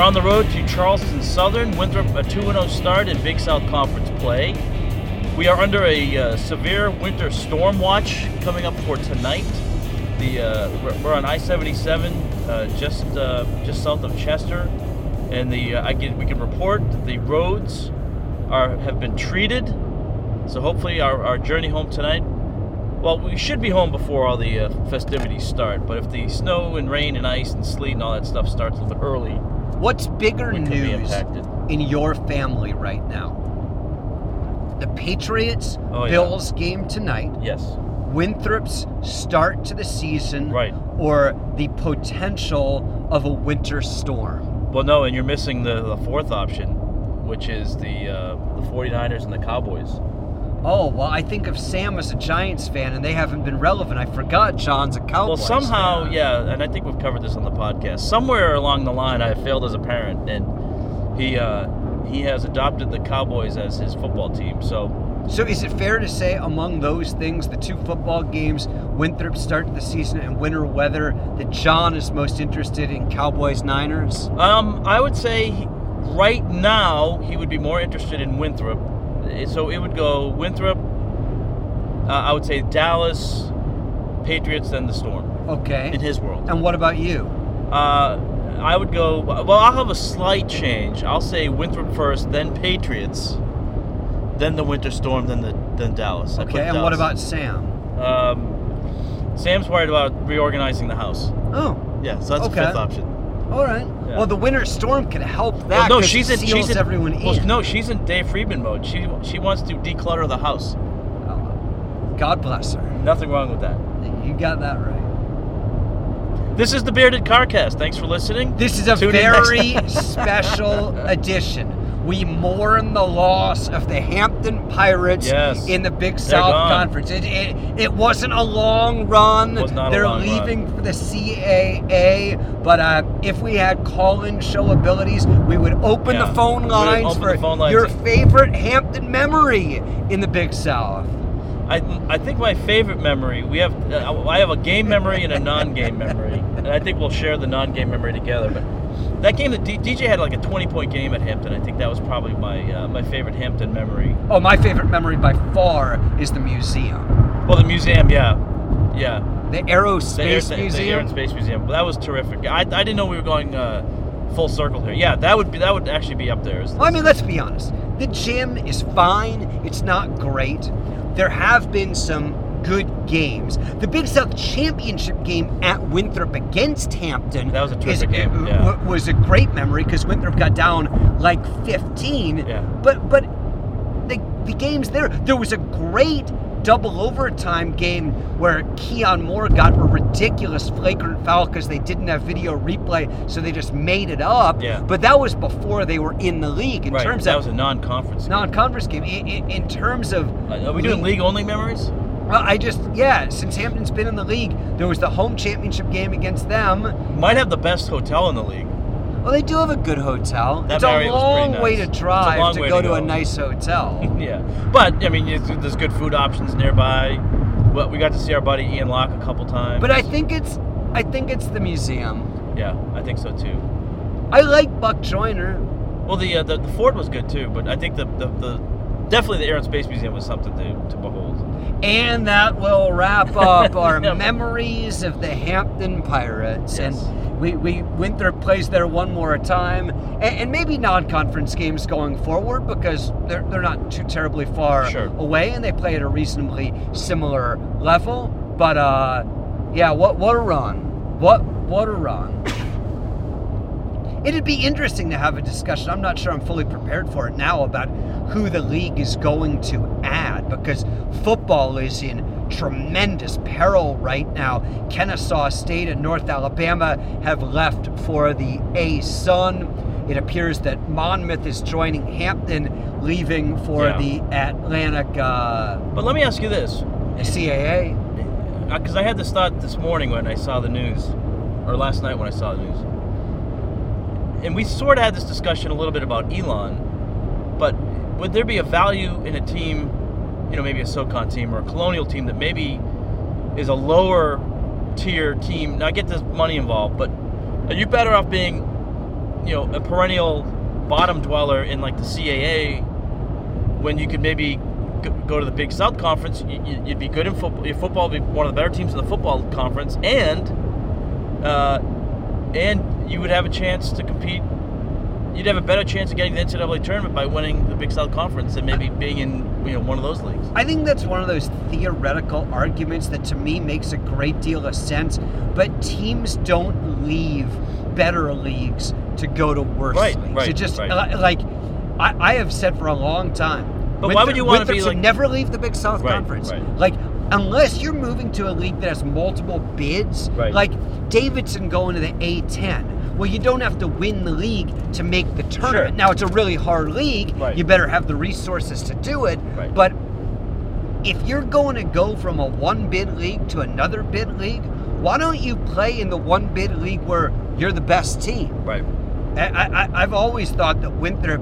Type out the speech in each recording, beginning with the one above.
We're on the road to Charleston Southern. Winthrop a 2 0 start in Big South Conference play. We are under a uh, severe winter storm watch coming up for tonight. The uh, we're- on I-77, uh, just uh, just south of Chester, and the uh, I we can report the roads are have been treated. So hopefully our, our journey home tonight. Well, we should be home before all the uh, festivities start. But if the snow and rain and ice and sleet and all that stuff starts a little bit early, What's bigger we could be news in your family right now? The Patriots Oh, yeah. Bills game tonight, Yes. Winthrop's start to the season, Right. or the potential of a winter storm. Well, no, and you're missing the, the fourth option, which is the uh, the 49ers and the Cowboys. Oh, well, I think of Sam as a Giants fan, and they haven't been relevant. I forgot John's a Cowboys Well, somehow, fan. yeah, and I think we've covered this on the podcast. Somewhere along the line, I failed as a parent, and he uh, he has adopted the Cowboys as his football team. So So is it fair to say among those things, the two football games, Winthrop start the season and winter weather, that John is most interested in Cowboys Niners? Um, I would say right now he would be more interested in Winthrop. So it would go Winthrop. Uh, I would say Dallas, Patriots, then the Storm Okay. in his world. And what about you? Uh, I would go. Well, I'll have a slight change. I'll say Winthrop first, then Patriots, then the Winter Storm, then the then Dallas. I Okay. And what about Sam? Um, Sam's worried about reorganizing the house. Oh, Yeah, so that's Okay. the fifth option. all right. Yeah. Well, the winter storm could help Well, that. no, 'cause she's in. She's in. everyone well, in. no, she's in Dave Friedman mode. She she wants to declutter the house. Oh, God bless her. Nothing wrong with that. You got that right. This is the Bearded Carcast. Thanks for listening. This is a Tune very special edition. We mourn the loss of the Hampton Pirates Yes. in the Big South. Conference. It, it, it wasn't a long run. Was not They're long leaving for the CAA. But uh, if we had call-in show abilities, we would open Yeah. the phone lines for phone lines. your favorite Hampton memory in the Big South. I, I think my favorite memory we have uh, I have a game memory and a non-game memory, and I think we'll share the non-game memory together. But that game that D- DJ had like a 20-point game at Hampton. I think that was probably my uh, my favorite Hampton memory. Oh, my favorite memory by far is the museum. Well, the museum, yeah, yeah, The the Air, Aerospace the, Museum. the Air and Space Museum. That was terrific. I, I didn't know we were going uh, full circle here. Yeah, that would be that would actually be up there. as- Well, I mean, let's be honest. The gym is fine. It's not great. There have been some good games. The Big South Championship game at Winthrop against Hampton That was a is- game, yeah. w- was a great memory because Winthrop got down like 15. Yeah. But but the the games there, there was a great double overtime game where Keon Moore got a ridiculous flagrant foul because they didn't have video replay, so they just made it up. Yeah. But that was before they were in the league. In right. terms that of was a non-conference. game. non-conference game. In, in, in terms of, Are we doing league-only memories? Well, I just yeah. Since Hampton's been in the league, there was the home championship game against them. Might have the best hotel in the league. Well, they do have a good hotel. That it's a Marriott was pretty long way to drive to go to a nice hotel. Yeah, but I mean, there's good food options nearby. Well, we got to see our buddy Ian Locke a couple times. but I think it's I think it's the museum. yeah, I think so too. I like Buck Joyner. Well, the uh, the, the fort was good too, but I think the, the, the definitely the Air and Space Museum was something to, to behold. And that will wrap up our memories of the Hampton Pirates. Yes. And we, we Winthrop plays there one more time. And, and maybe non conference games going forward because they're, they're not too terribly far Sure. away and they play at a reasonably similar level. But uh, yeah, what, what a run. What, what a run. It'd be interesting to have a discussion. I'm not sure I'm fully prepared for it now about who the league is going to add because football is in tremendous peril right now. Kennesaw State and North Alabama have left for the ASUN. It appears that Monmouth is joining Hampton, leaving for Yeah. the Atlantic uh, But let me ask you this, CAA. because I had this thought this morning when I saw the news, or last night when I saw the news, and we sort of had this discussion a little bit about Elon, but would there be a value in a team, you know, maybe a SoCon team or a Colonial team that maybe is a lower tier team? Now I get this money involved, but are you better off being you know, a perennial bottom dweller in like the CAA, when you could maybe go, to the Big South Conference, you, you- you'd be good in football. Your football would be one of the better teams in the football conference, and uh, and you would have a chance to compete. You'd have a better chance of getting the NCAA tournament by winning the Big South Conference than maybe being in you know one of those leagues. I think that's one of those theoretical arguments that to me makes a great deal of sense, but teams don't leave better leagues to go to worse Right, leagues. right, it just right. like I, I have said for a long time. But why would you wanna be like- never leave the Big South Right, Conference? right. Like unless you're moving to a league that has multiple bids, Right. like Davidson going to the A10. Well, you don't have to win the league to make the tournament. Sure. Now it's a really hard league. Right. You better have the resources to do it. Right. But if you're going to go from a one bid league to another bid league, why don't you play in the one bid league where you're the best team? Right. I, I, I've always thought that Winthrop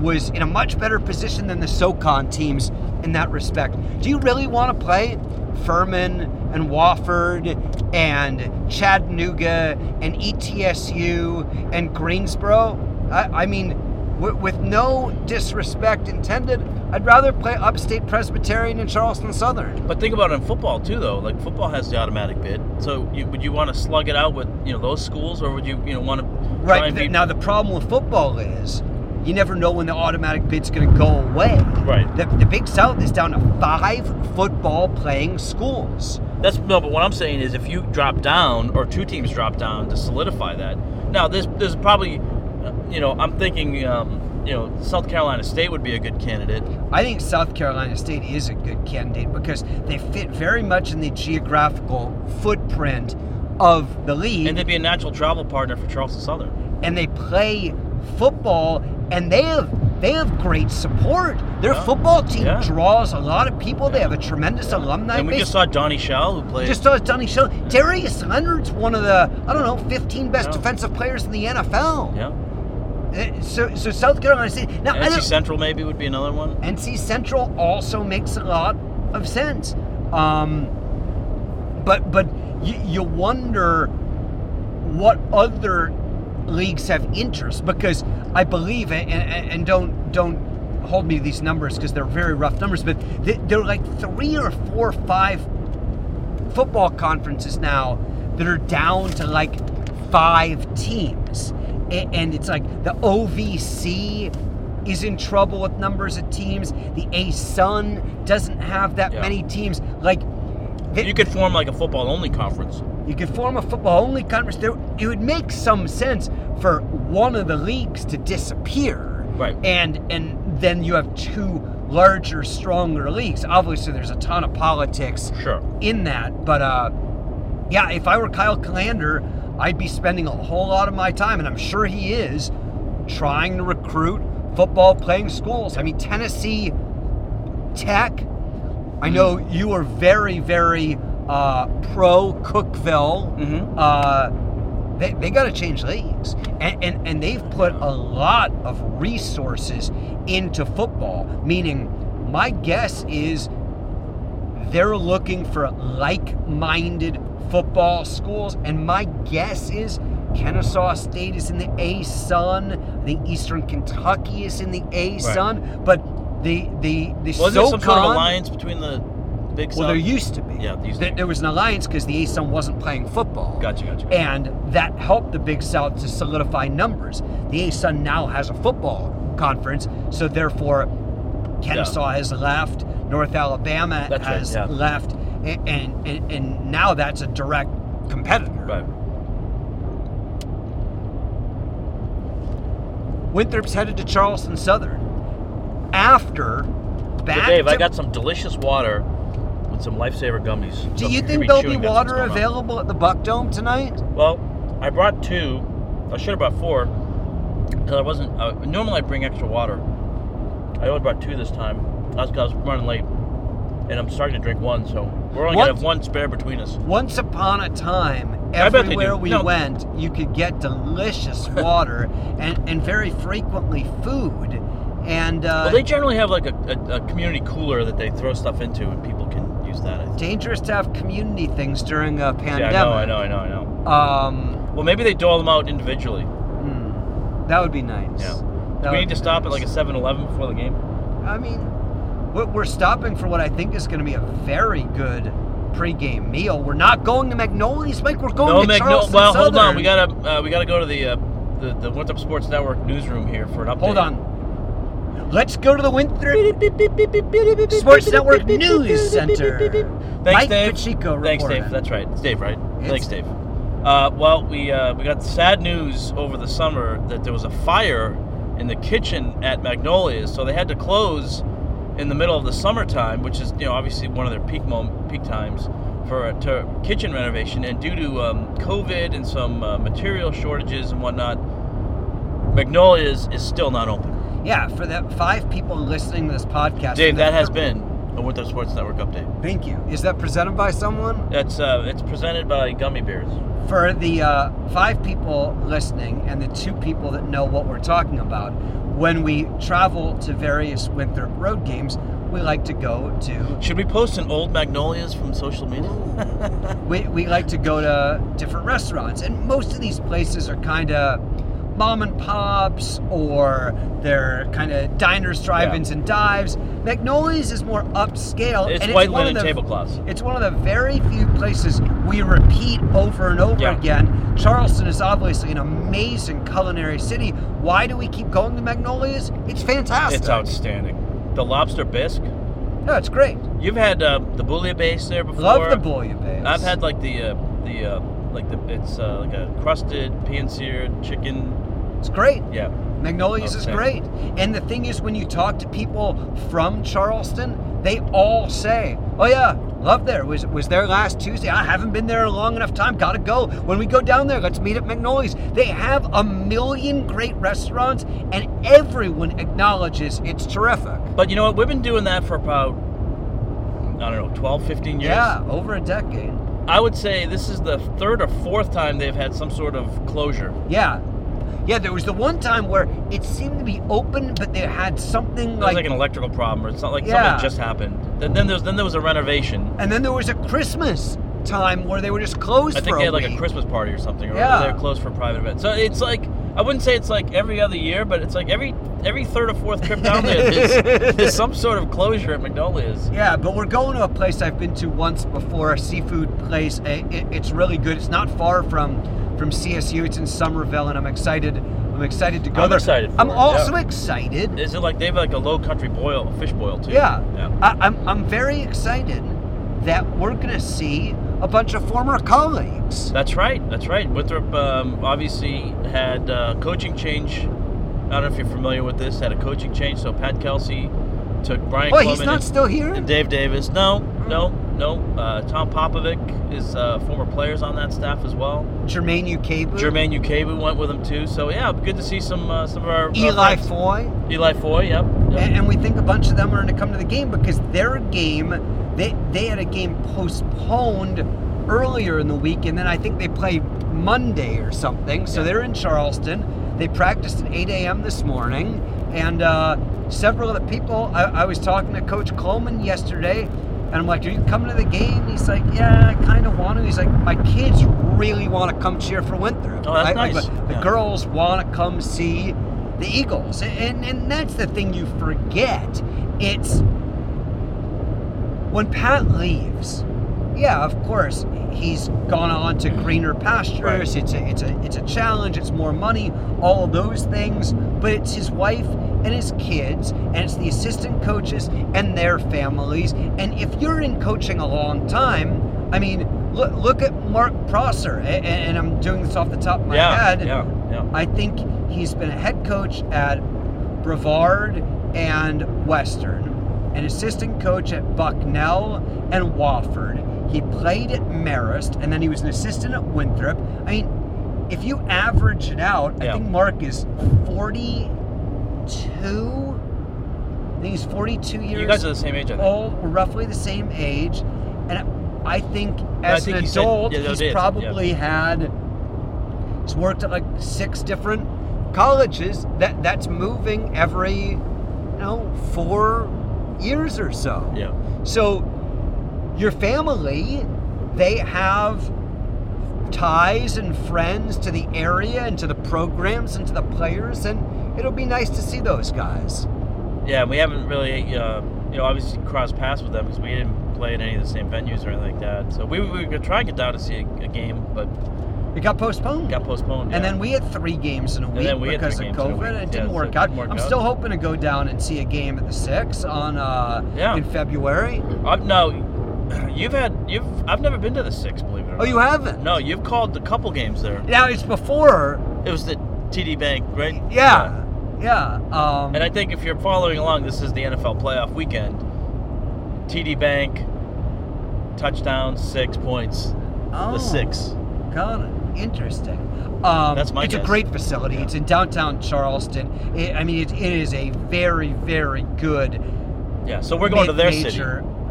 was in a much better position than the SoCon teams in that respect. Do you really want to play Furman and Wofford and Chattanooga and ETSU and Greensboro? I, I mean, w- with no disrespect intended, I'd rather play Upstate Presbyterian and Charleston Southern. But think about it in football too, though. Like football has the automatic bid. So you, would you want to slug it out with you know those schools, or would you you know want to try Right be now, the problem with football is you never know when the automatic bid's going to go away. Right. The, the Big South is down to five football playing schools. That's no, but what I'm saying is if you drop down or two teams drop down to solidify that. Now there's there's probably, uh, you know, I'm thinking, um, you know, South Carolina State would be a good candidate. I think South Carolina State is a good candidate because they fit very much in the geographical footprint of the league. And they'd be a natural travel partner for Charleston Southern. and they play football and they have they have great support. Their Yeah. football team Yeah. draws a lot of people. They have a tremendous alumni and we base. just saw Donnie Shell who played. Just saw Donnie Shell. Darius Leonard's one of the I don't know 15 best Yeah. defensive players in the NFL. yeah. Uh, So so South Carolina State. Now NC Central maybe would be another one. NC Central also makes a lot of sense. Um, but but you, you wonder what other leagues have interest because I believe and, and, and don't don't hold me to these numbers because they're very rough numbers, but they- they're like three or four or five football conferences now that are down to like five teams. And it's like the OVC is in trouble with numbers of teams. The ASUN doesn't have that Yeah. many teams. Like, they- You could form like a football only conference. You could form a football only conference. There, it would make some sense for one of the leagues to disappear, Right. And and then you have two larger, stronger leagues. Obviously, there's a ton of politics Sure. in that, but uh, yeah, if I were Kyle Kallander, I'd be spending a whole lot of my time, and I'm sure he is, trying to recruit football playing schools. I mean, Tennessee Tech. I know you are very, very uh, pro Cookeville. Mhm. Uh, they, they got to change leagues, and, and and they've put a lot of resources into football. Meaning, my guess is they're looking for like-minded football schools, and my guess is Kennesaw State is in the ASUN. I think Eastern Kentucky is in the ASUN, but the the the Was there some sort of alliance between the Big well, South? there used to be. Yeah, there used to be. there was an alliance because the ASUN wasn't playing football. Gotcha, gotcha. And that helped the Big South to solidify numbers. The ASUN now has a football conference, so therefore Kennesaw has left, North Alabama That's right, has yeah. left, and, and and now that's a direct competitor. Right. Winthrop's headed to Charleston Southern after back So Dave, I got some delicious water some lifesaver gummies. Do you think there'll be water going on. available at the Buck Dome tonight? Well, I brought two. I should have brought four. Because I wasn't. Uh, normally I bring extra water. I only brought two this time. That's because I was running late, and I'm starting to drink one. So we're only What? gonna have one spare between us. Once upon a time, I bet they everywhere we No. went, you could get delicious water and, and very frequently food. And uh, well, they generally have like a, a, a community cooler that they throw stuff into, and people use that. Dangerous to have community things during a pandemic. Yeah, I know, I know, I know, I know. Um, Well, maybe they dole them out individually. hmm. That would be nice. Yeah. That Do we need to stop at like a 7-Eleven before the game? I mean, we're, we're stopping for what I think is going to be a very good pre-game meal. We're not going to Magnolia's, Mike. We're going no, to Mag- no. Charleston Well, hold on. We gotta uh, we gotta go to the uh, the the Winthrop Sports Network newsroom here for an update. Hold on. Let's go to the Winthrop Sports Network News Center. Thanks, Mike Dave. Pacheco Thanks. Dave. That's right. It's Dave, right? It's- Thanks, Dave. Uh, well, we uh, we got sad news over the summer that there was a fire in the kitchen at Magnolia's, so they had to close in the middle of the summertime, which is you know obviously one of their peak peak times for a to kitchen renovation. And due to um, COVID and some uh, material shortages and whatnot, Magnolia's is still not open. Yeah, for the five people listening to this podcast. Dave, that has been a Winthrop Sports Network update. Thank you. Is that presented by someone? That's uh, it's presented by Gummy Bears. For the uh, five people listening and the two people that know what we're talking about, when we travel to various Winthrop road games, we like to go to Should we post an old Magnolias from social media? we, we like to go to different restaurants and most of these places are kind of mom and pops or they're kind of diners drive-ins and dives magnolia's is more upscale it's and white one linen the, tablecloths. it's one of the very few places we repeat over and over Yeah. again charleston is obviously an amazing culinary city why do we keep going to magnolia's it's fantastic It's outstanding. The lobster bisque. no it's great You've had uh, the bouillabaisse there before. love the bouillabaisse I've had like the uh, the uh, like the it's uh, like a crusted pan seared chicken. It's great Yeah. Magnolias is great. And the thing is, when you talk to people from Charleston, they all say, "Oh yeah, love there. Was was there last Tuesday? I haven't been there a long enough time. Gotta go. When we go down there, let's meet at Magnolias." They have a million great restaurants, and everyone acknowledges it's terrific. But you know what? We've been doing that for about I don't know 12, 15 years. Yeah, over a decade. I would say this is the third or fourth time they've had some sort of closure. Yeah. Yeah, there was the one time where it seemed to be open, but they had something like, like an electrical problem, or it's not like Yeah. something just happened. Then, then there was then there was a renovation. and then there was a Christmas time where they were just closed I for think they had like week. a Christmas party or something, or Yeah. they were closed for private events. So it's like I wouldn't say it's like every other year, but it's like every every third or fourth trip down there, there's, there's some sort of closure at Magnolia's. Yeah, but we're going to a place I've been to once before, a seafood place. It's really good. It's not far from from CSU. It's in Summerville, and I'm excited. I'm excited to go I'm there. excited I'm it, also yeah. excited. Is it like they have like a low country boil, fish boil too? Yeah, yeah. I, I'm I'm very excited that we're gonna see a bunch of former colleagues. That's right. That's right. Winthrop um, obviously had uh, coaching change. I don't know if you're familiar with this. Had a coaching change. So Pat Kelsey took Brian. Oh, Kloman he's not and- still here. And Dave Davis. No, no, no. Uh, Tom Popovic is uh, former players on that staff as well. Jermaine Ukabu. Jermaine Ukebu went with him too. So yeah, good to see some uh, some of our Eli. Foy. Eli Foy. Yep. yep. And, and we think a bunch of them are going to come to the game because their game, they they had a game postponed earlier in the week, and then I think they play Monday or something. So Yeah. they're in Charleston. They practiced at 8 a.m. this morning, and uh, several of the people. I, I was talking to Coach Coleman yesterday, and I'm like, "Are you coming to the game?" He's like, "Yeah, I kind of want to." He's like, "My kids really want to come cheer for Winthrop. Oh, that's like, nice. the- the Yeah. girls want to come see the Eagles. And and that's the thing you forget. It's when Pat leaves, yeah, of course, he's gone on to mm-hmm. greener pastures. Right. It's a it's a it's a challenge, it's more money, all of those things, but it's his wife and his kids, and it's the assistant coaches and their families. And if you're in coaching a long time, I mean, look look at Mark Prosser, and, and I'm doing this off the top of my yeah. head. Yeah. Yeah. I think he's been a head coach at Brevard and Western, an assistant coach at Bucknell and Wofford. He played at Marist, and then he was an assistant at Winthrop. I mean, if you average it out, I think Mark is 42. I think he's 42 years You guys are the same age, I think. old. We're roughly the same age, and I think as think an he said- adult, yeah, he's probably had. He's worked at like six different colleges. That that's moving every, you know, four years or so. Yeah. So, your family, they have ties and friends to the area and to the programs and to the players, and it'll be nice to see those guys. Yeah, we haven't really, uh, you know, obviously crossed paths with them because we didn't play in any of the same venues or anything like that. So we, we could try and get down to see a, a game, but It got postponed. got postponed. And then we had three games in a week we because of games in a COVID, and it didn't so work it out. didn't I'm out. still hoping to go down and see a game at the Six on uh, Yeah. in February. Uh, no, you've had you've I've never been to the six, believe it or not. Oh, you haven't? No, you've called a couple games there. Now it's before. It was the TD Bank, right? Yeah, yeah. Um, And I think if you're following along, this is the NFL playoff weekend. TD Bank, touchdown, six points. oh, The six. Got it. Interesting. Um, That's my It's a great facility. It's in downtown Charleston. It, I mean, it, it is a very, very good Yeah, so we're going to their city.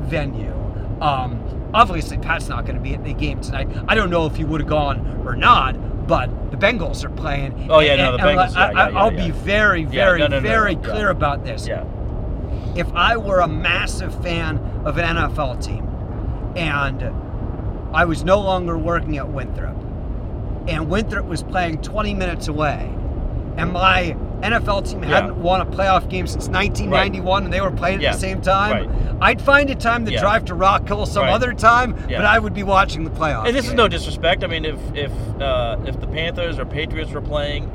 venue. Um, obviously, Pat's not going to be at the game tonight. I don't know if he would have gone or not, but the Bengals are playing. Oh, yeah, no, the Bengals, I, yeah, yeah, will yeah, be very, very, no, no, very no, clear about this. Yeah. If I were a massive fan of an NFL team and I was no longer working at Winthrop, and Winthrop was playing 20 minutes away, and my NFL team Yeah. hadn't won a playoff game since 1991, and they were playing at Yeah, the same time, right. I'd find a time to Yeah. drive to Rock Hill some Right. other time, but I would be watching the playoff. And this is no disrespect. I mean, if if uh, if the Panthers or Patriots were playing,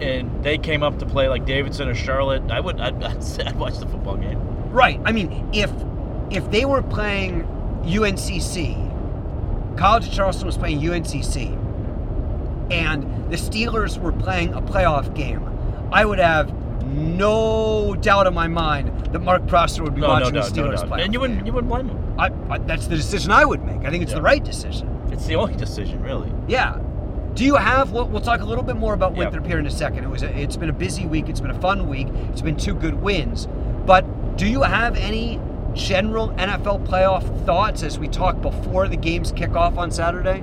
and they came up to play like Davidson or Charlotte, I would I'd, I'd, I'd watch the football game. Right. I mean, if if they were playing UNCC, College of Charleston was playing UNCC, and the Steelers were playing a playoff game, I would have no doubt in my mind that Mark Prosser would be No, no watching doubt, the no Steelers doubt. playoff And you wouldn't game. you wouldn't blame him. I, I, that's the decision I would make. I think it's Yeah. the right decision. It's the only decision, really. Yeah. Do you have? We'll, we'll talk a little bit more about Yeah. Winthrop here in a second. It was. A, it's been a busy week. It's been a fun week. It's been two good wins. But do you have any general NFL playoff thoughts as we talk before the games kick off on Saturday?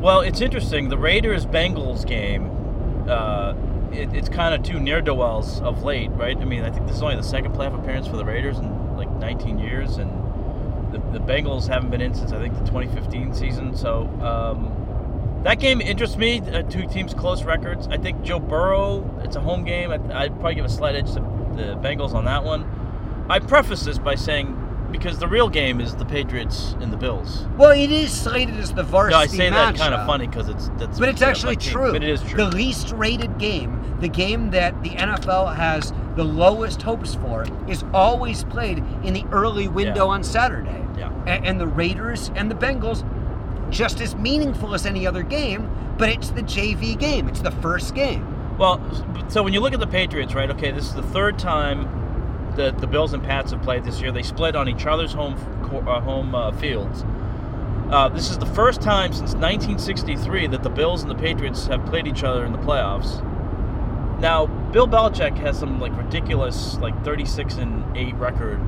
Well, it's interesting. The Raiders Bengals game, uh, it, it's kind of two near do wells of late, right? I mean, I think this is only the second playoff appearance for the Raiders in like 19 years, and the, the Bengals haven't been in since I think the 2015 season. So um, that game interests me. Uh, two teams close records. I think Joe Burrow. It's a home game. I, I'd probably give a slight edge to the Bengals on that one. I preface this by saying because the real game is the Patriots and the Bills. Well, it is slated as the varsity No, I say that kind of funny because it's that's. But it's actually team. true. But it is true. The least rated game, the game that the NFL has the lowest hopes for, is always played in the early window Yeah. on Saturday. Yeah. A- And, the Raiders and the Bengals, just as meaningful as any other game, but it's the JV game. It's the first game. Well, so when you look at the Patriots, right? Okay, this is the third time the the Bills and Pats have played this year. They split on each other's home uh, home uh, fields. Uh, this is the first time since 1963 that the Bills and the Patriots have played each other in the playoffs. Now, Bill Belichick has some like ridiculous like 36 and 8 record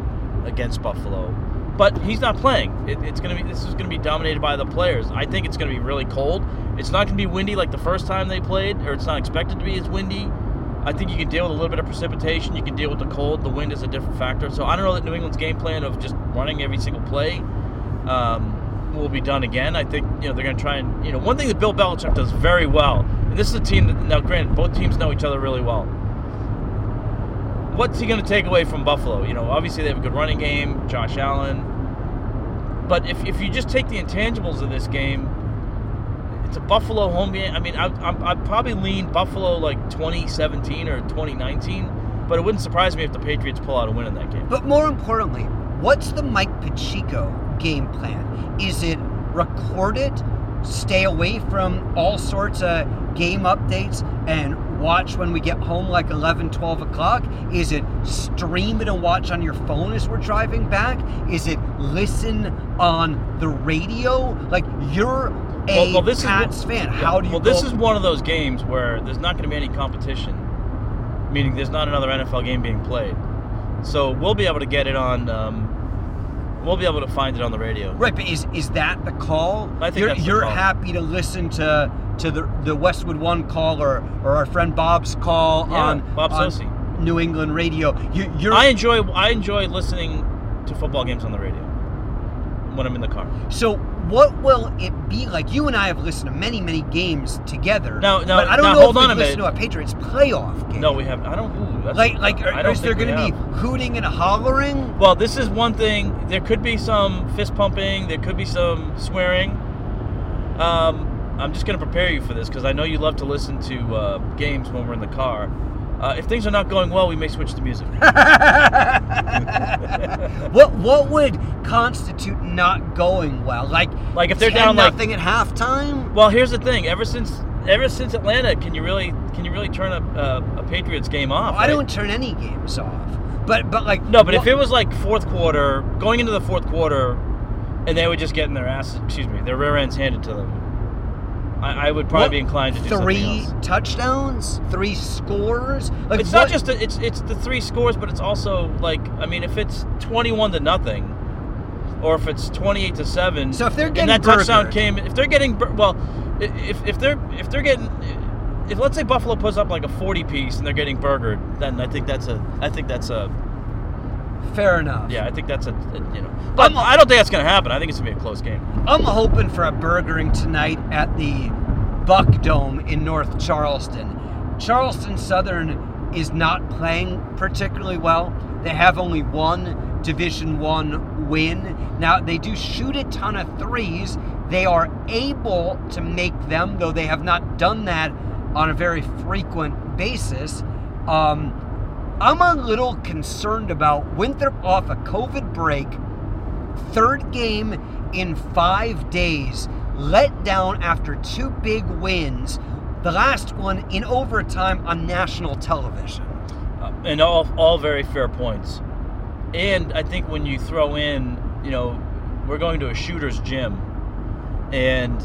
against Buffalo, but he's not playing. It, it's gonna be this is gonna be dominated by the players. I think it's gonna be really cold. It's not gonna be windy like the first time they played, or it's not expected to be as windy. I think you can deal with a little bit of precipitation. You can deal with the cold. The wind is a different factor. So I don't know that New England's game plan of just running every single play um, will be done again. I think you know they're going to try and you know one thing that Bill Belichick does very well, and this is a team that now granted both teams know each other really well. What's he going to take away from Buffalo? You know, obviously they have a good running game, Josh Allen. But if, if you just take the intangibles of this game, it's a Buffalo home game. I mean, I, I, I'd probably lean Buffalo like 2017 or 2019, but it wouldn't surprise me if the Patriots pull out a win in that game. But more importantly, what's the Mike Pacheco game plan? Is it record it, stay away from all sorts of game updates, and watch when we get home like 11, 12 o'clock? Is it stream it and watch on your phone as we're driving back? Is it listen on the radio? Like, you're a Well- well, this is Pats what- fan. How do you Well, go- this is one of those games where there's not going to be any competition, meaning there's not another NFL game being played. So we'll be able to get it on. Um, we'll be able to find it on the radio. Right, but is is that the call? I think you're, you're happy to listen to to the the Westwood One call or or our friend Bob's call Yeah, on Bob on Socci. New England radio. You, you're I enjoy I enjoy listening to football games on the radio. When I'm in the car. So, what will it be like? You and I have listened to many, many games together. No, no, but I don't now know hold if on we've a listened to a Patriots playoff game. No, we haven't. I don't. Ooh, that's, Like, like, I don't is there going to be hooting and hollering? Well, this is one thing. There could be some fist pumping. There could be some swearing. Um, I'm just going to prepare you for this because I know you love to listen to uh, games when we're in the car. Uh, if things are not going well, we may switch to music. what what would constitute not going well? Like, Like if they're 10 down like nothing at halftime. Well, here's the thing. Ever since ever since Atlanta, can you really can you really turn a, a, a Patriots game off? I right? don't turn any games off. But but like No, but if it was like fourth quarter, going into the fourth quarter, and they were just getting their ass, excuse me, their rear ends handed to them, I, I would probably what, be inclined to do three touchdowns, three scores. Like It's what- not just the, it's it's the three scores, but it's also like I mean, if it's twenty-one to nothing, or if it's twenty-eight to seven. So if they're and getting that touchdown came, if they're getting well, if if they're if they're getting. If let's say Buffalo puts up like a forty piece and they're getting burgered, then I think that's a I think that's a fair enough. yeah I think that's a, a- you know but I'm- I don't think that's gonna happen. I think it's gonna be a close game. I'm hoping for a burgering tonight at the Buck Dome in North Charleston. Charleston Southern is not playing particularly well. They have only one Division One win. Now they do shoot a ton of threes. They are able to make them, though they have not done that on a very frequent basis. Um, I'm a little concerned about Winthrop off a COVID break third game in five days, let down after two big wins, the last one in overtime on national television. Uh, and all all very fair points. And I think when you throw in, you know, we're going to a shooter's gym, and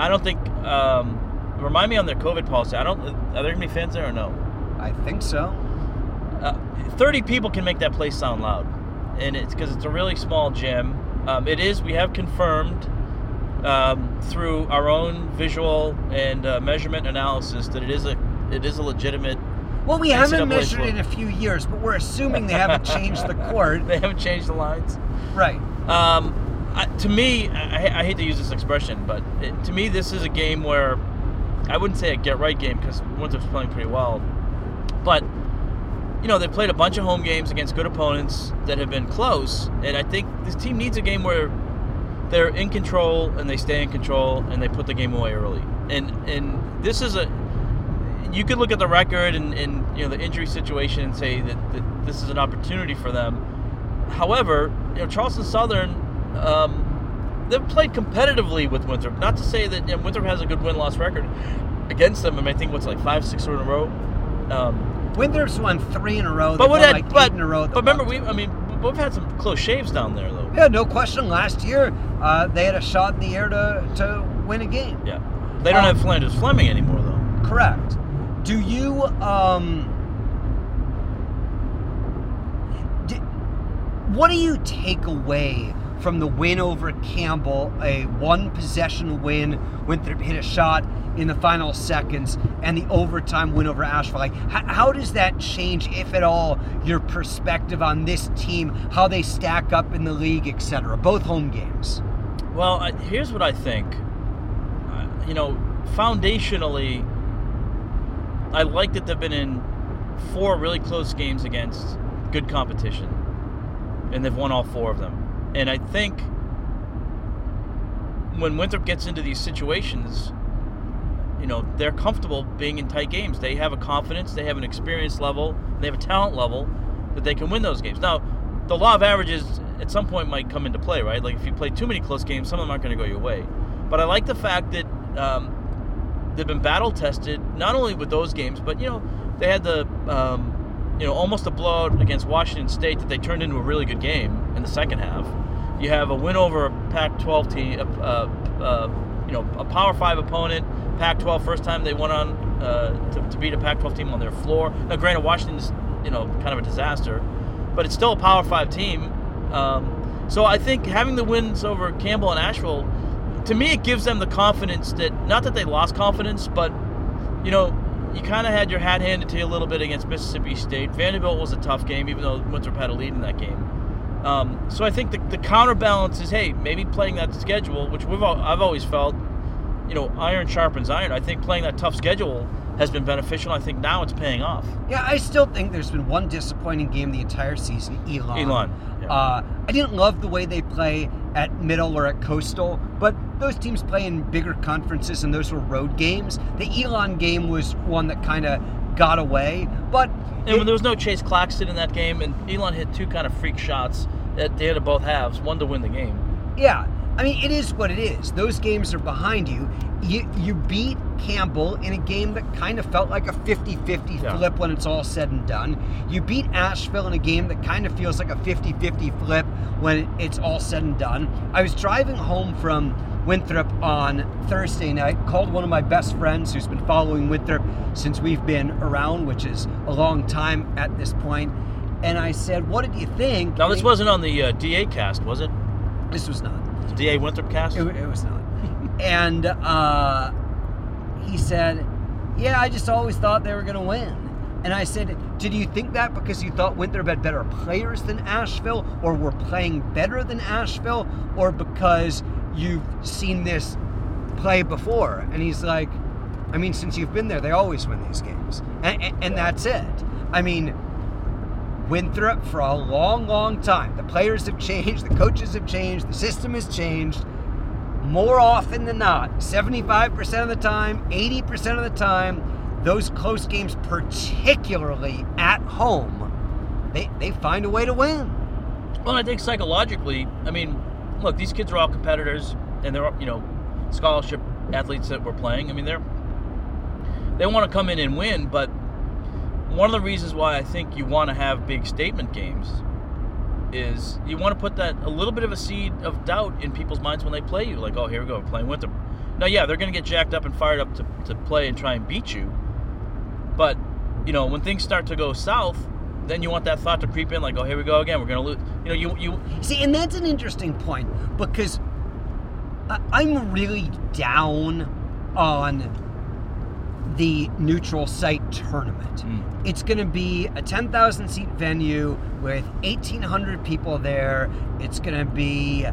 I don't think. Um, remind me on their COVID policy. I don't. Are there gonna be fans there or no? I think so. Uh, Thirty people can make that place sound loud, and it's because it's a really small gym. Um, it is. We have confirmed um, through our own visual and uh, measurement analysis that it is a it is a legitimate. Well, we haven't measured floor. in a few years, but we're assuming they haven't changed the court. They haven't changed the lines. Right. Um, I, to me, I, I hate to use this expression, but it, to me, this is a game where I wouldn't say a get right game because Winthrop's playing pretty well, but you know they've played a bunch of home games against good opponents that have been close, and I think this team needs a game where they're in control and they stay in control and they put the game away early. And and this is a you could look at the record and, and you know the injury situation and say that, that this is an opportunity for them. However, you know Charleston Southern, um, they've played competitively with Winthrop. Not to say that you know, Winthrop has a good win loss record against them. I, mean, I think what's like five, six in a row. Um, Winthrop's won three in a row. but what won had, like but, eight in a row. but remember, we I mean we've had some close shaves down there though. Yeah, no question. Last year, uh, they had a shot in the air to, to win a game. Yeah, they don't Um, have Phlandrous Fleming anymore though. Correct. Do you um d what do you take away from the win over Campbell, a one possession win, Winthrop hit a shot in the final seconds, and the overtime win over Asheville? Like, how, how does that change, if at all, your perspective on this team, how they stack up in the league, etc.? Both home games. Well, here's what I think. Uh, you know, foundationally, I like that they've been in four really close games against good competition, and they've won all four of them. And I think when Winthrop gets into these situations, you know, they're comfortable being in tight games. They have a confidence, they have an experience level, they have a talent level that they can win those games. Now, the law of averages at some point might come into play, right? Like if you play too many close games, some of them aren't going to go your way. But I like the fact that um, they've been battle tested, not only with those games, but you know, they had the um, you know almost a blowout against Washington State that they turned into a really good game in the second half. You have a win over a Pac-12 team, uh, uh, you know, a Power Five opponent. Pac-12 first time they went on uh, to, to beat a Pac-12 team on their floor. Now, granted, Washington's you know kind of a disaster, but it's still a Power Five team. Um, so I think having the wins over Campbell and Asheville, to me, it gives them the confidence that not that they lost confidence, but you know, you kind of had your hat handed to you a little bit against Mississippi State. Vanderbilt was a tough game, even though Winthrop had a lead in that game. Um, so I think the, the counterbalance is, hey, maybe playing that schedule, which we've all, I've always felt, you know, iron sharpens iron. I think playing that tough schedule has been beneficial. I think now it's paying off. Yeah, I still think there's been one disappointing game the entire season, Elon. Elon. Yeah. Uh, I didn't love the way they play at Middle or at Coastal, but those teams play in bigger conferences and those were road games. The Elon game was one that kind of got away, but and when there was no Chase Claxton in that game, and Elon hit two kind of freak shots at the end of both halves, one to win the game. Yeah, I mean, it is what it is. Those games are behind you. You, you beat Campbell in a game that kind of felt like a 50 50 Yeah. flip when it's all said and done. You beat Asheville in a game that kind of feels like a 50 50 flip when it's all said and done. I was driving home from Winthrop on Thursday night, called one of my best friends who's been following Winthrop since we've been around, which is a long time at this point. And I said, What did you think? Now, this And wasn't on the uh, DA cast, was it? This was not. The DA Winthrop cast? It, it was not. and uh, he said, Yeah, I just always thought they were going to win. And I said, Did you think that because you thought Winthrop had better players than Asheville or were playing better than Asheville or because you've seen this play before? And he's like, I mean, since you've been there, they always win these games. And, and, and that's it. I mean, Winthrop for a long, long time. The players have changed, the coaches have changed, the system has changed. More often than not, 75% of the time, 80% of the time, those close games, particularly at home, they, they find a way to win. Well, I think psychologically, I mean, look, these kids are all competitors, and they're you know scholarship athletes that we're playing. I mean, they're they want to come in and win, but one of the reasons why I think you want to have big statement games is you want to put that a little bit of a seed of doubt in people's minds when they play you. Like, oh, here we go, we're playing with them. Now, yeah, they're going to get jacked up and fired up to, to play and try and beat you. But, you know, when things start to go south, then you want that thought to creep in, like, oh, here we go again. We're going to lose. You know, you you See, and that's an interesting point because I- I'm really down on the neutral site tournament. Mm. It's going to be a 10,000 seat venue with 1,800 people there. It's going to be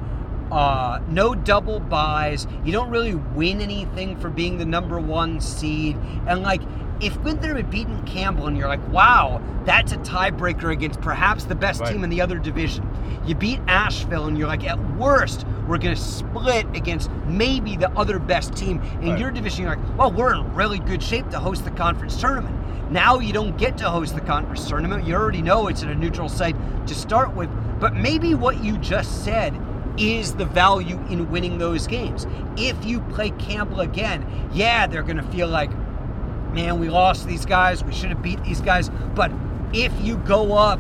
uh, no double byes. You don't really win anything for being the number one seed. And like, if Winthrop had beaten Campbell and you're like, wow, that's a tiebreaker against perhaps the best Right. team in the other division. You beat Asheville and you're like, at worst, we're going to split against maybe the other best team in Right. your division. You're like, well, we're in really good shape to host the conference tournament. Now you don't get to host the conference tournament. You already know it's at a neutral site to start with. But maybe what you just said is the value in winning those games. If you play Campbell again, yeah, they're going to feel like, man, we lost these guys. We should have beat these guys. But if you go up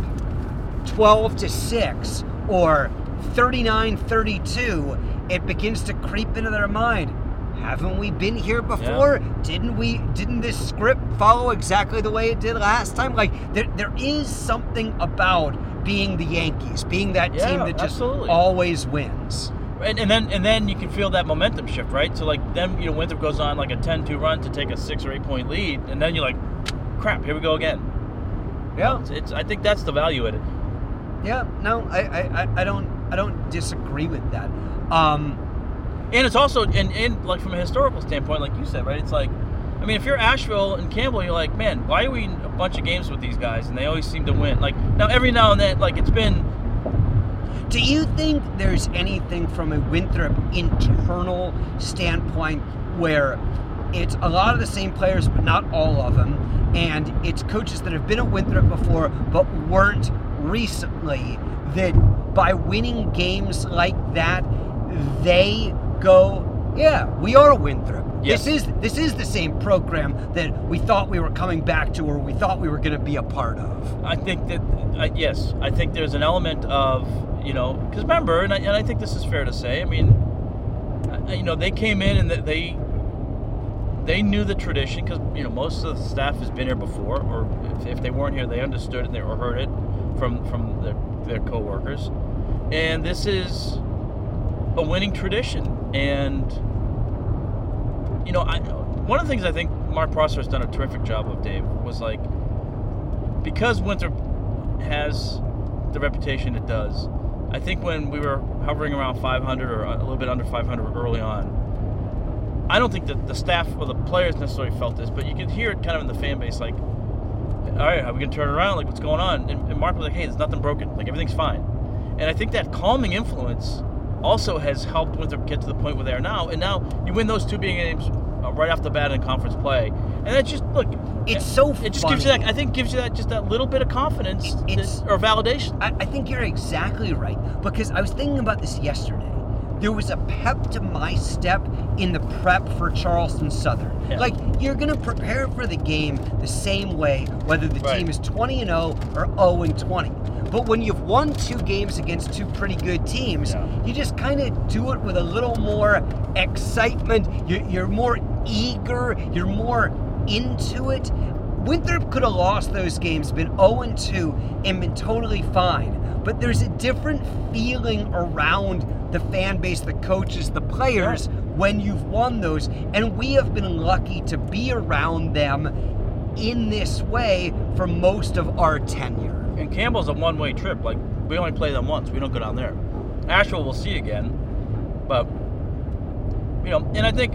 12 to 6 or 39 32, it begins to creep into their mind. Haven't we been here before? Didn't we didn't this script follow exactly the way it did last time? Like there there is something about being the Yankees, being that team that just absolutely. always wins. And, and then and then you can feel that momentum shift, right? So like then you know Winthrop goes on like a 10-2 run to take a six or eight point lead, and then you're like, crap, here we go again. Yeah. It's, it's I think that's the value in it. Yeah, no, I, I, I- don't I don't disagree with that. Um And it's also and, and like from a historical standpoint, like you said, right? It's like I mean, if you're Asheville and Campbell, you're like, man, why are we in a bunch of games with these guys and they always seem to win? Like now every now and then, like it's been Do you think there's anything from a Winthrop internal standpoint where it's a lot of the same players, but not all of them, and it's coaches that have been at Winthrop before but weren't recently, that by winning games like that, they go, yeah, we are a Winthrop. Yes. This is this is the same program that we thought we were coming back to or we thought we were going to be a part of. I think that uh, yes, I think there's an element of you know because remember, and I, and I think this is fair to say. I mean, I- you know, they came in and they they knew the tradition because you know most of the staff has been here before, or if, if they weren't here, they understood it or heard it from from their their coworkers, and this is a winning tradition and. You know, I, one of the things I think Mark Prosser has done a terrific job of, Dave, was like because Winthrop has the reputation it does, I think when we were hovering around 500 or a little bit under 500 early on, I don't think that the staff or the players necessarily felt this, but you could hear it kind of in the fan base, like, all right, how are we gonna turn around? Like, what's going on? And, and Mark was like, hey, there's nothing broken. Like, everything's fine. And I think that calming influence also has helped Winthrop get to the point where they are now. And now you win those two big games right off the bat in conference play, and that just look. It's so It just gives you that. I think gives you that just that little bit of confidence It- that- or validation. I, I think you're exactly right because I was thinking about this yesterday. There was a pep to my step in the prep for Charleston Southern. Yeah. Like you're gonna prepare for the game the same way whether the Right. team is 20 and 0 or 0 and 20. But when you've won two games against two pretty good teams, Yeah. you just kind of do it with a little more excitement. You're, you're more eager. You're more into it. Winthrop could have lost those games, been 0 and 2, and been totally fine. But there's a different feeling around the fan base, the coaches, the players when you've won those. And we have been lucky to be around them in this way for most of our tenure. And Campbell's a one-way trip. Like we only play them once. We don't go down there. Asheville we'll see again, but you know, and I think,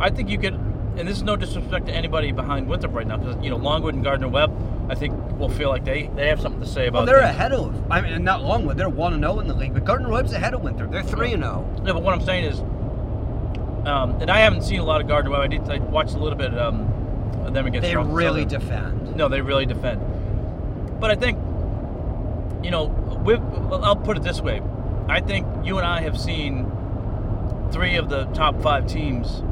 I think you could, and this is no disrespect to anybody behind Winthrop right now, because you know Longwood and Gardner Webb, I think will feel like they they have something to say about. Well, they're things. ahead of. I mean, not Longwood. They're one and zero in the league, but Gardner Webb's ahead of Winthrop. They're three and oh. zero. Yeah, but what I'm saying is, um, and I haven't seen a lot of Gardner Webb. I did. I watched a little bit um, of them against. They Charleston really Southern. defend. No, they really defend. But I think, you know, we I'll put it this way: I think you and I have seen three of the top five teams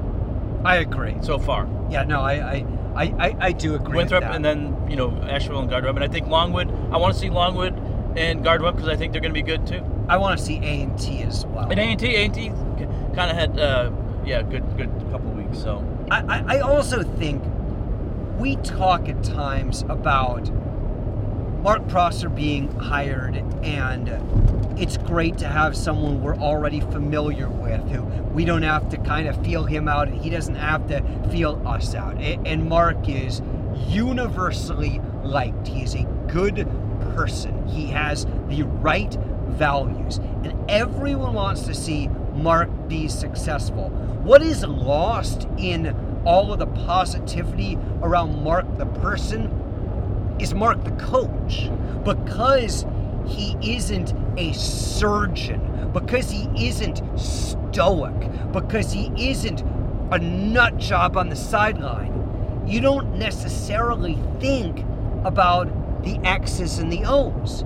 I agree. so far. Yeah, no, I, I, I, I, do agree. Winthrop, with that. and then you know Asheville and Gardner and I think Longwood. I want to see Longwood and Gardner because I think they're going to be good too. I want to see A and T as well. And A and T, A and T, kind of had, uh, yeah, good, good couple weeks. So I, I also think we talk at times about Mark Prosser being hired, and it's great to have someone we're already familiar with who we don't have to kind of feel him out, and he doesn't have to feel us out. And Mark is universally liked. He is a good person. He has the right values, and everyone wants to see Mark be successful. What is lost in all of the positivity around Mark the person is Mark the coach because he isn't a surgeon, because he isn't stoic, because he isn't a nut job on the sideline. You don't necessarily think about the X's and the O's.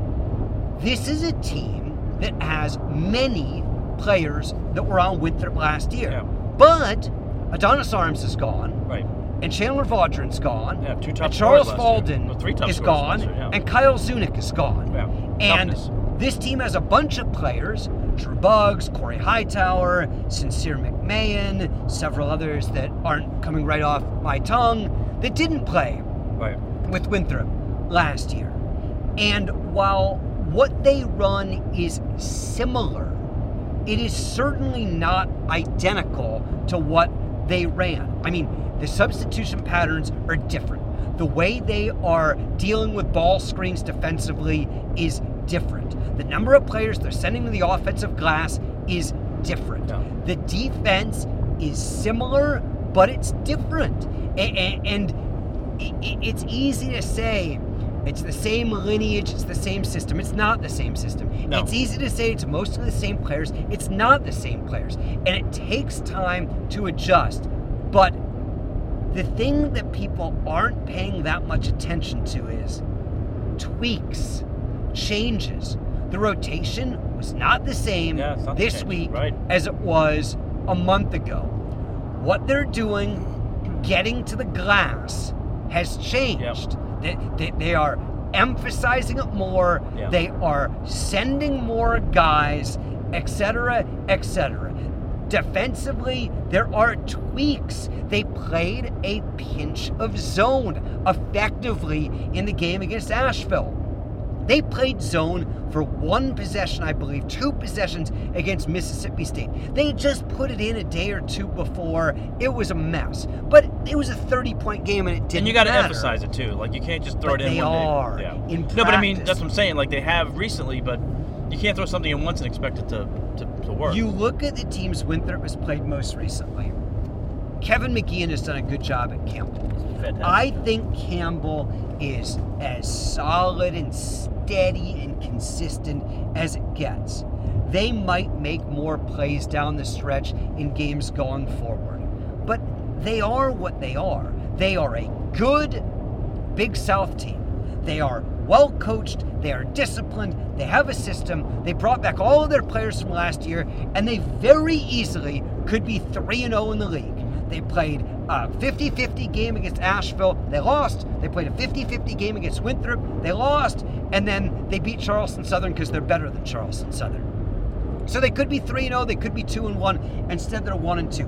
This is a team that has many players that were on Winthrop last year. Yeah. But Adonis Arms is gone, right, and Chandler Vaudrin's gone, yeah, two top and Charles. Falden No, three top is gone, year, yeah. and Kyle Zunic is gone. yeah. And Toughness. this team has a bunch of players Drew Buggs, Corey Hightower, Sincere McMahon, several others that aren't coming right off my tongue that didn't play right. with Winthrop last year. And while what they run is similar, it is certainly not identical to what they ran. I mean, the substitution patterns are different. The way they are dealing with ball screens defensively is different. The number of players they're sending to the offensive glass is different. Yeah. The defense is similar, but it's different. And it's easy to say it's the same lineage, it's the same system. It's not the same system. No. It's easy to say it's mostly the same players. It's not the same players. And it takes time to adjust. But the thing that people aren't paying that much attention to is tweaks, changes. The rotation was not the same Yeah, not this changed, week right. as it was a month ago. What they're doing, getting to the glass, has changed. They, they, they are emphasizing it more. Yeah. They are sending more guys, etc., etc. Defensively, there are tweaks. They played a pinch of zone effectively in the game against Asheville. They played zone for one possession, I believe, two possessions against Mississippi State. They just put it in a day or two before. It was a mess. But it was a 30 point game and it didn't And you got to emphasize it too. Like you can't just throw But it in they one day. are Yeah. in no, but I mean that's what I'm saying. Like they have recently, but you can't throw something in once and expect it to to, to work. You look at the teams Winthrop has played most recently. Kevin McGeehan has done a good job at Campbell. I think Campbell is as solid and steady and consistent as it gets. They might make more plays down the stretch in games going forward, but they are what they are. They are a good Big South team. They are well coached, they are disciplined, they have a system. They brought back all of their players from last year, and they very easily could be 3 0 in the league. They played a 50 50 game against Asheville. They lost. They played a 50 50 game against Winthrop. They lost. And then they beat Charleston Southern because they're better than Charleston Southern. So they could be 3 0, they could be 2 and 1. Instead, they're 1 and 2.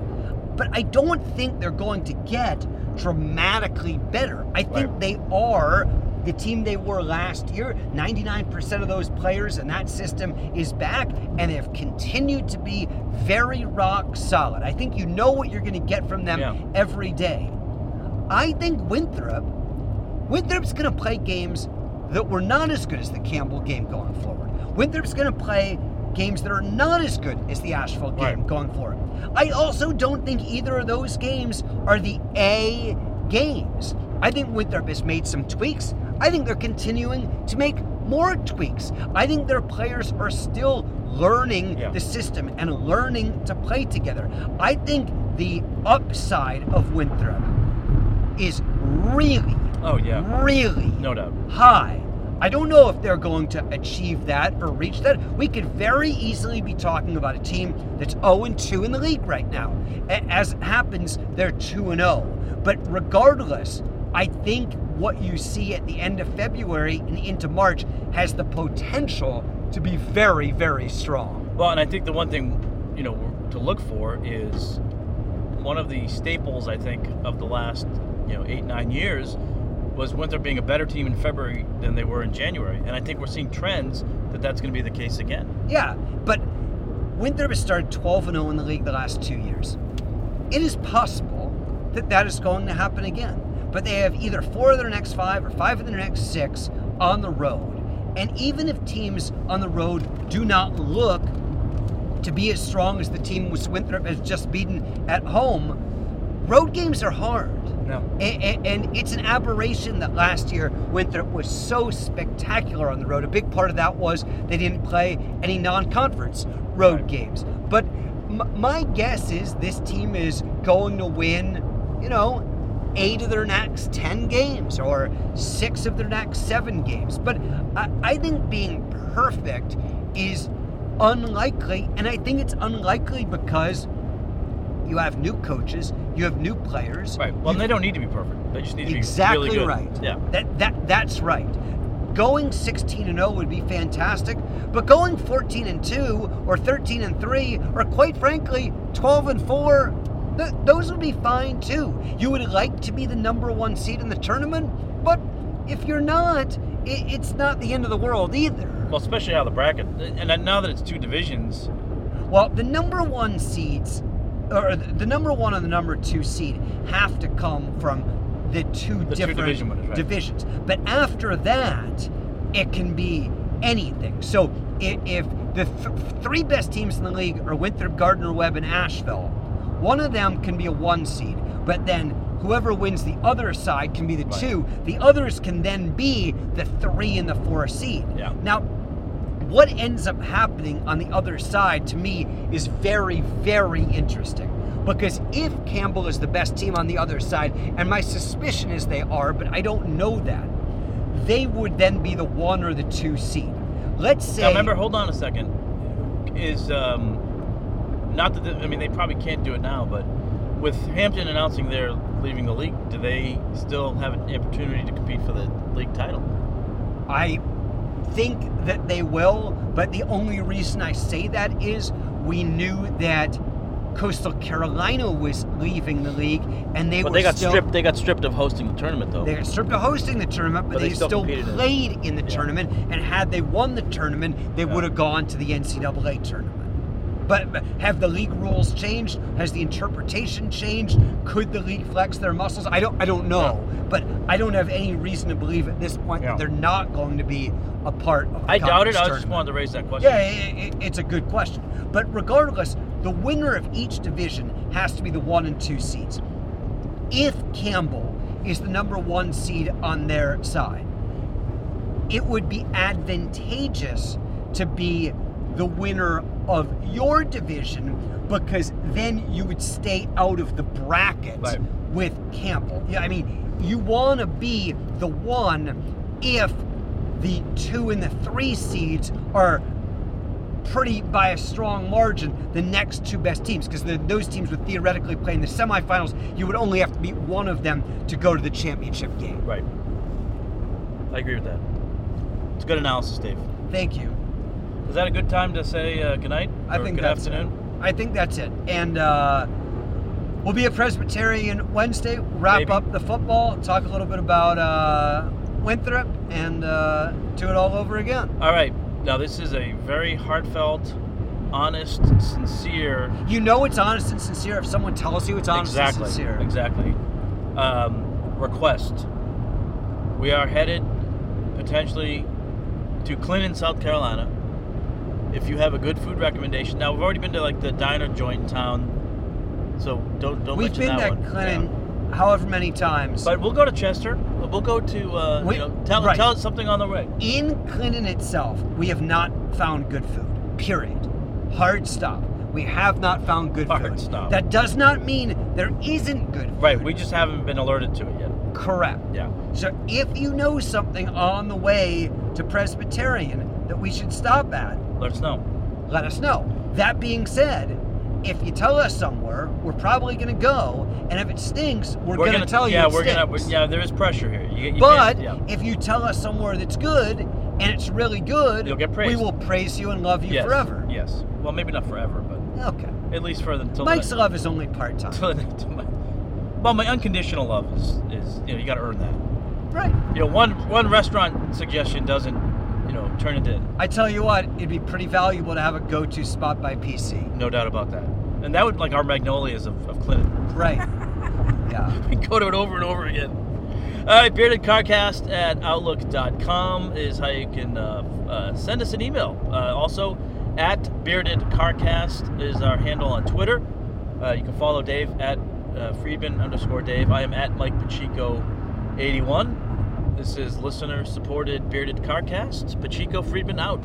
But I don't think they're going to get dramatically better. I think Right. they are the team they were last year. 99% of those players in that system is back, and they have continued to be very rock solid. I think you know what you're going to get from them Yeah. every day. I think Winthrop, Winthrop's going to play games that were not as good as the Campbell game going forward. Winthrop's going to play games that are not as good as the Asheville game Right. going forward. I also don't think either of those games are the A games. I think Winthrop has made some tweaks. I think they're continuing to make more tweaks. I think their players are still learning Yeah. the system and learning to play together. I think the upside of Winthrop is really, oh yeah, really no doubt. high. I don't know if they're going to achieve that or reach that. We could very easily be talking about a team that's 0 and 2 in the league right now. As it happens, they're 2 and 0. But regardless, I think what you see at the end of February and into March has the potential to be very, very strong. Well, and I think the one thing you know to look for is one of the staples I think of the last you know eight nine years was Winthrop being a better team in February than they were in January, and I think we're seeing trends that that's going to be the case again. Yeah, but Winthrop has started 12 and 0 in the league the last two years. It is possible that that is going to happen again. But they have either four of their next five or five of their next six on the road. And even if teams on the road do not look to be as strong as the team which Winthrop has just beaten at home, road games are hard. No. A- a- And it's an aberration that last year Winthrop was so spectacular on the road. A big part of that was they didn't play any non conference road Right. games. But m- my guess is this team is going to win, you know, eight of their next 10 games or six of their next seven games. But I, I think being perfect is unlikely. And I think it's unlikely because you have new coaches, you have new players. Right. Well, they don't need to be perfect. They just need to be exactly really good. Exactly right. Yeah. That that that's right. Going 16 and 0 would be fantastic, but going 14 and 2 or 13 and 3 or quite frankly 12 and 4 th- those would be fine too. You would like to be the number 1 seed in the tournament, but if you're not, i it's not the end of the world either. Well, especially how the bracket, and now that it's two divisions, Well, the number one seeds, or the number one and the number two seed, have to come from the two The two different division winners, right. divisions. But after that, it can be anything. So if, if the th- three best teams in the league are Winthrop, Gardner Webb, and Asheville, one of them can be a one seed. But then whoever wins the other side can be the Right. two. The others can then be the three and the four seed. Yeah. Now, what ends up happening on the other side to me is very, very interesting. Because if Campbell is the best team on the other side, and my suspicion is they are, but I don't know that, they would then be the one or the two seed. Let's say. Now, remember, hold on a second. Is um, not that the, I mean they probably can't do it now, but with Hampton announcing they're leaving the league, do they still have an opportunity to compete for the league title? I think that they will, but the only reason I say that is we knew that Coastal Carolina was leaving the league, and they But were they got still, stripped. They got stripped of hosting the tournament, though. They got stripped of hosting the tournament, but, But they, they still competed in played in the Yeah. tournament. And had they won the tournament, they Yeah. would have gone to the NCAA tournament. But, but have the league rules changed? Has the interpretation changed? Could the league flex their muscles? I don't. I don't know. But I don't have any reason to believe at this point Yeah. that they're not going to be a part of. The I doubt it. conference I just wanted to raise that question. Yeah, i i it's a good question. But regardless, the winner of each division has to be the one and two seeds. If Campbell is the number one seed on their side, it would be advantageous to be the winner of your division because then you would stay out of the bracket Right. with Campbell. Yeah, I mean, you want to be the one if the two and the three seeds are pretty by a strong margin the next two best teams because those teams would theoretically play in the semifinals you would only have to beat one of them to go to the championship game Right. I agree with that. It's good analysis, Dave. thank you Is that a good time to say uh, good night? I think good that's afternoon. I think that's it. And uh, we'll be at Presbyterian Wednesday. Wrap Maybe. up the football. Talk a little bit about uh, Winthrop and uh, do it all over again. All right. Now this is a very heartfelt, honest, sincere. You know it's honest and sincere if someone tells you it's honest exactly. and sincere. Exactly. Um, request. We are headed potentially to Clinton, South Carolina. If you have a good food recommendation, now we've already been to like the diner joint in town, so don't don't We've been that. Clinton however many times. But we'll go to Chester. We'll go to uh, We- you know tell right. tell us something on the way. in Clinton itself, we have not found good food. Period. Hard stop. We have not found good Hard food. stop. That does not mean there isn't good food. Right. We just haven't been alerted to it yet. Correct. Yeah. So if you know something on the way to Presbyterian that we should stop at, Let us know. let us know. That being said, if you tell us somewhere, we're probably going to go, and if it stinks, we're, going to tell you yeah, we're gonna. Yeah, there is pressure here. You, you but yeah. if you tell us somewhere that's good and it's really good, You'll get praised. we will praise you and love you yes, forever. Yes. Well, maybe not forever, but Okay. at least for the until Mike's the, love is only part time. well, my unconditional love is is you know you got to earn that. right. You know, one one restaurant suggestion doesn't know turn it in. I tell you what, it'd be pretty valuable to have a go to spot by PC. No doubt about that. And that would like our magnolias of, of Clinton. Right. yeah. We go to it over and over again. All right, beardedcarcast at outlook.com is how you can uh, uh, send us an email. Uh, also, at beardedcarcast is our handle on Twitter. Uh, you can follow Dave at uh, Friedman underscore Dave. I am at Mike Pacheco 81. This is listener supported Bearded Carcast. Pacheco Friedman out.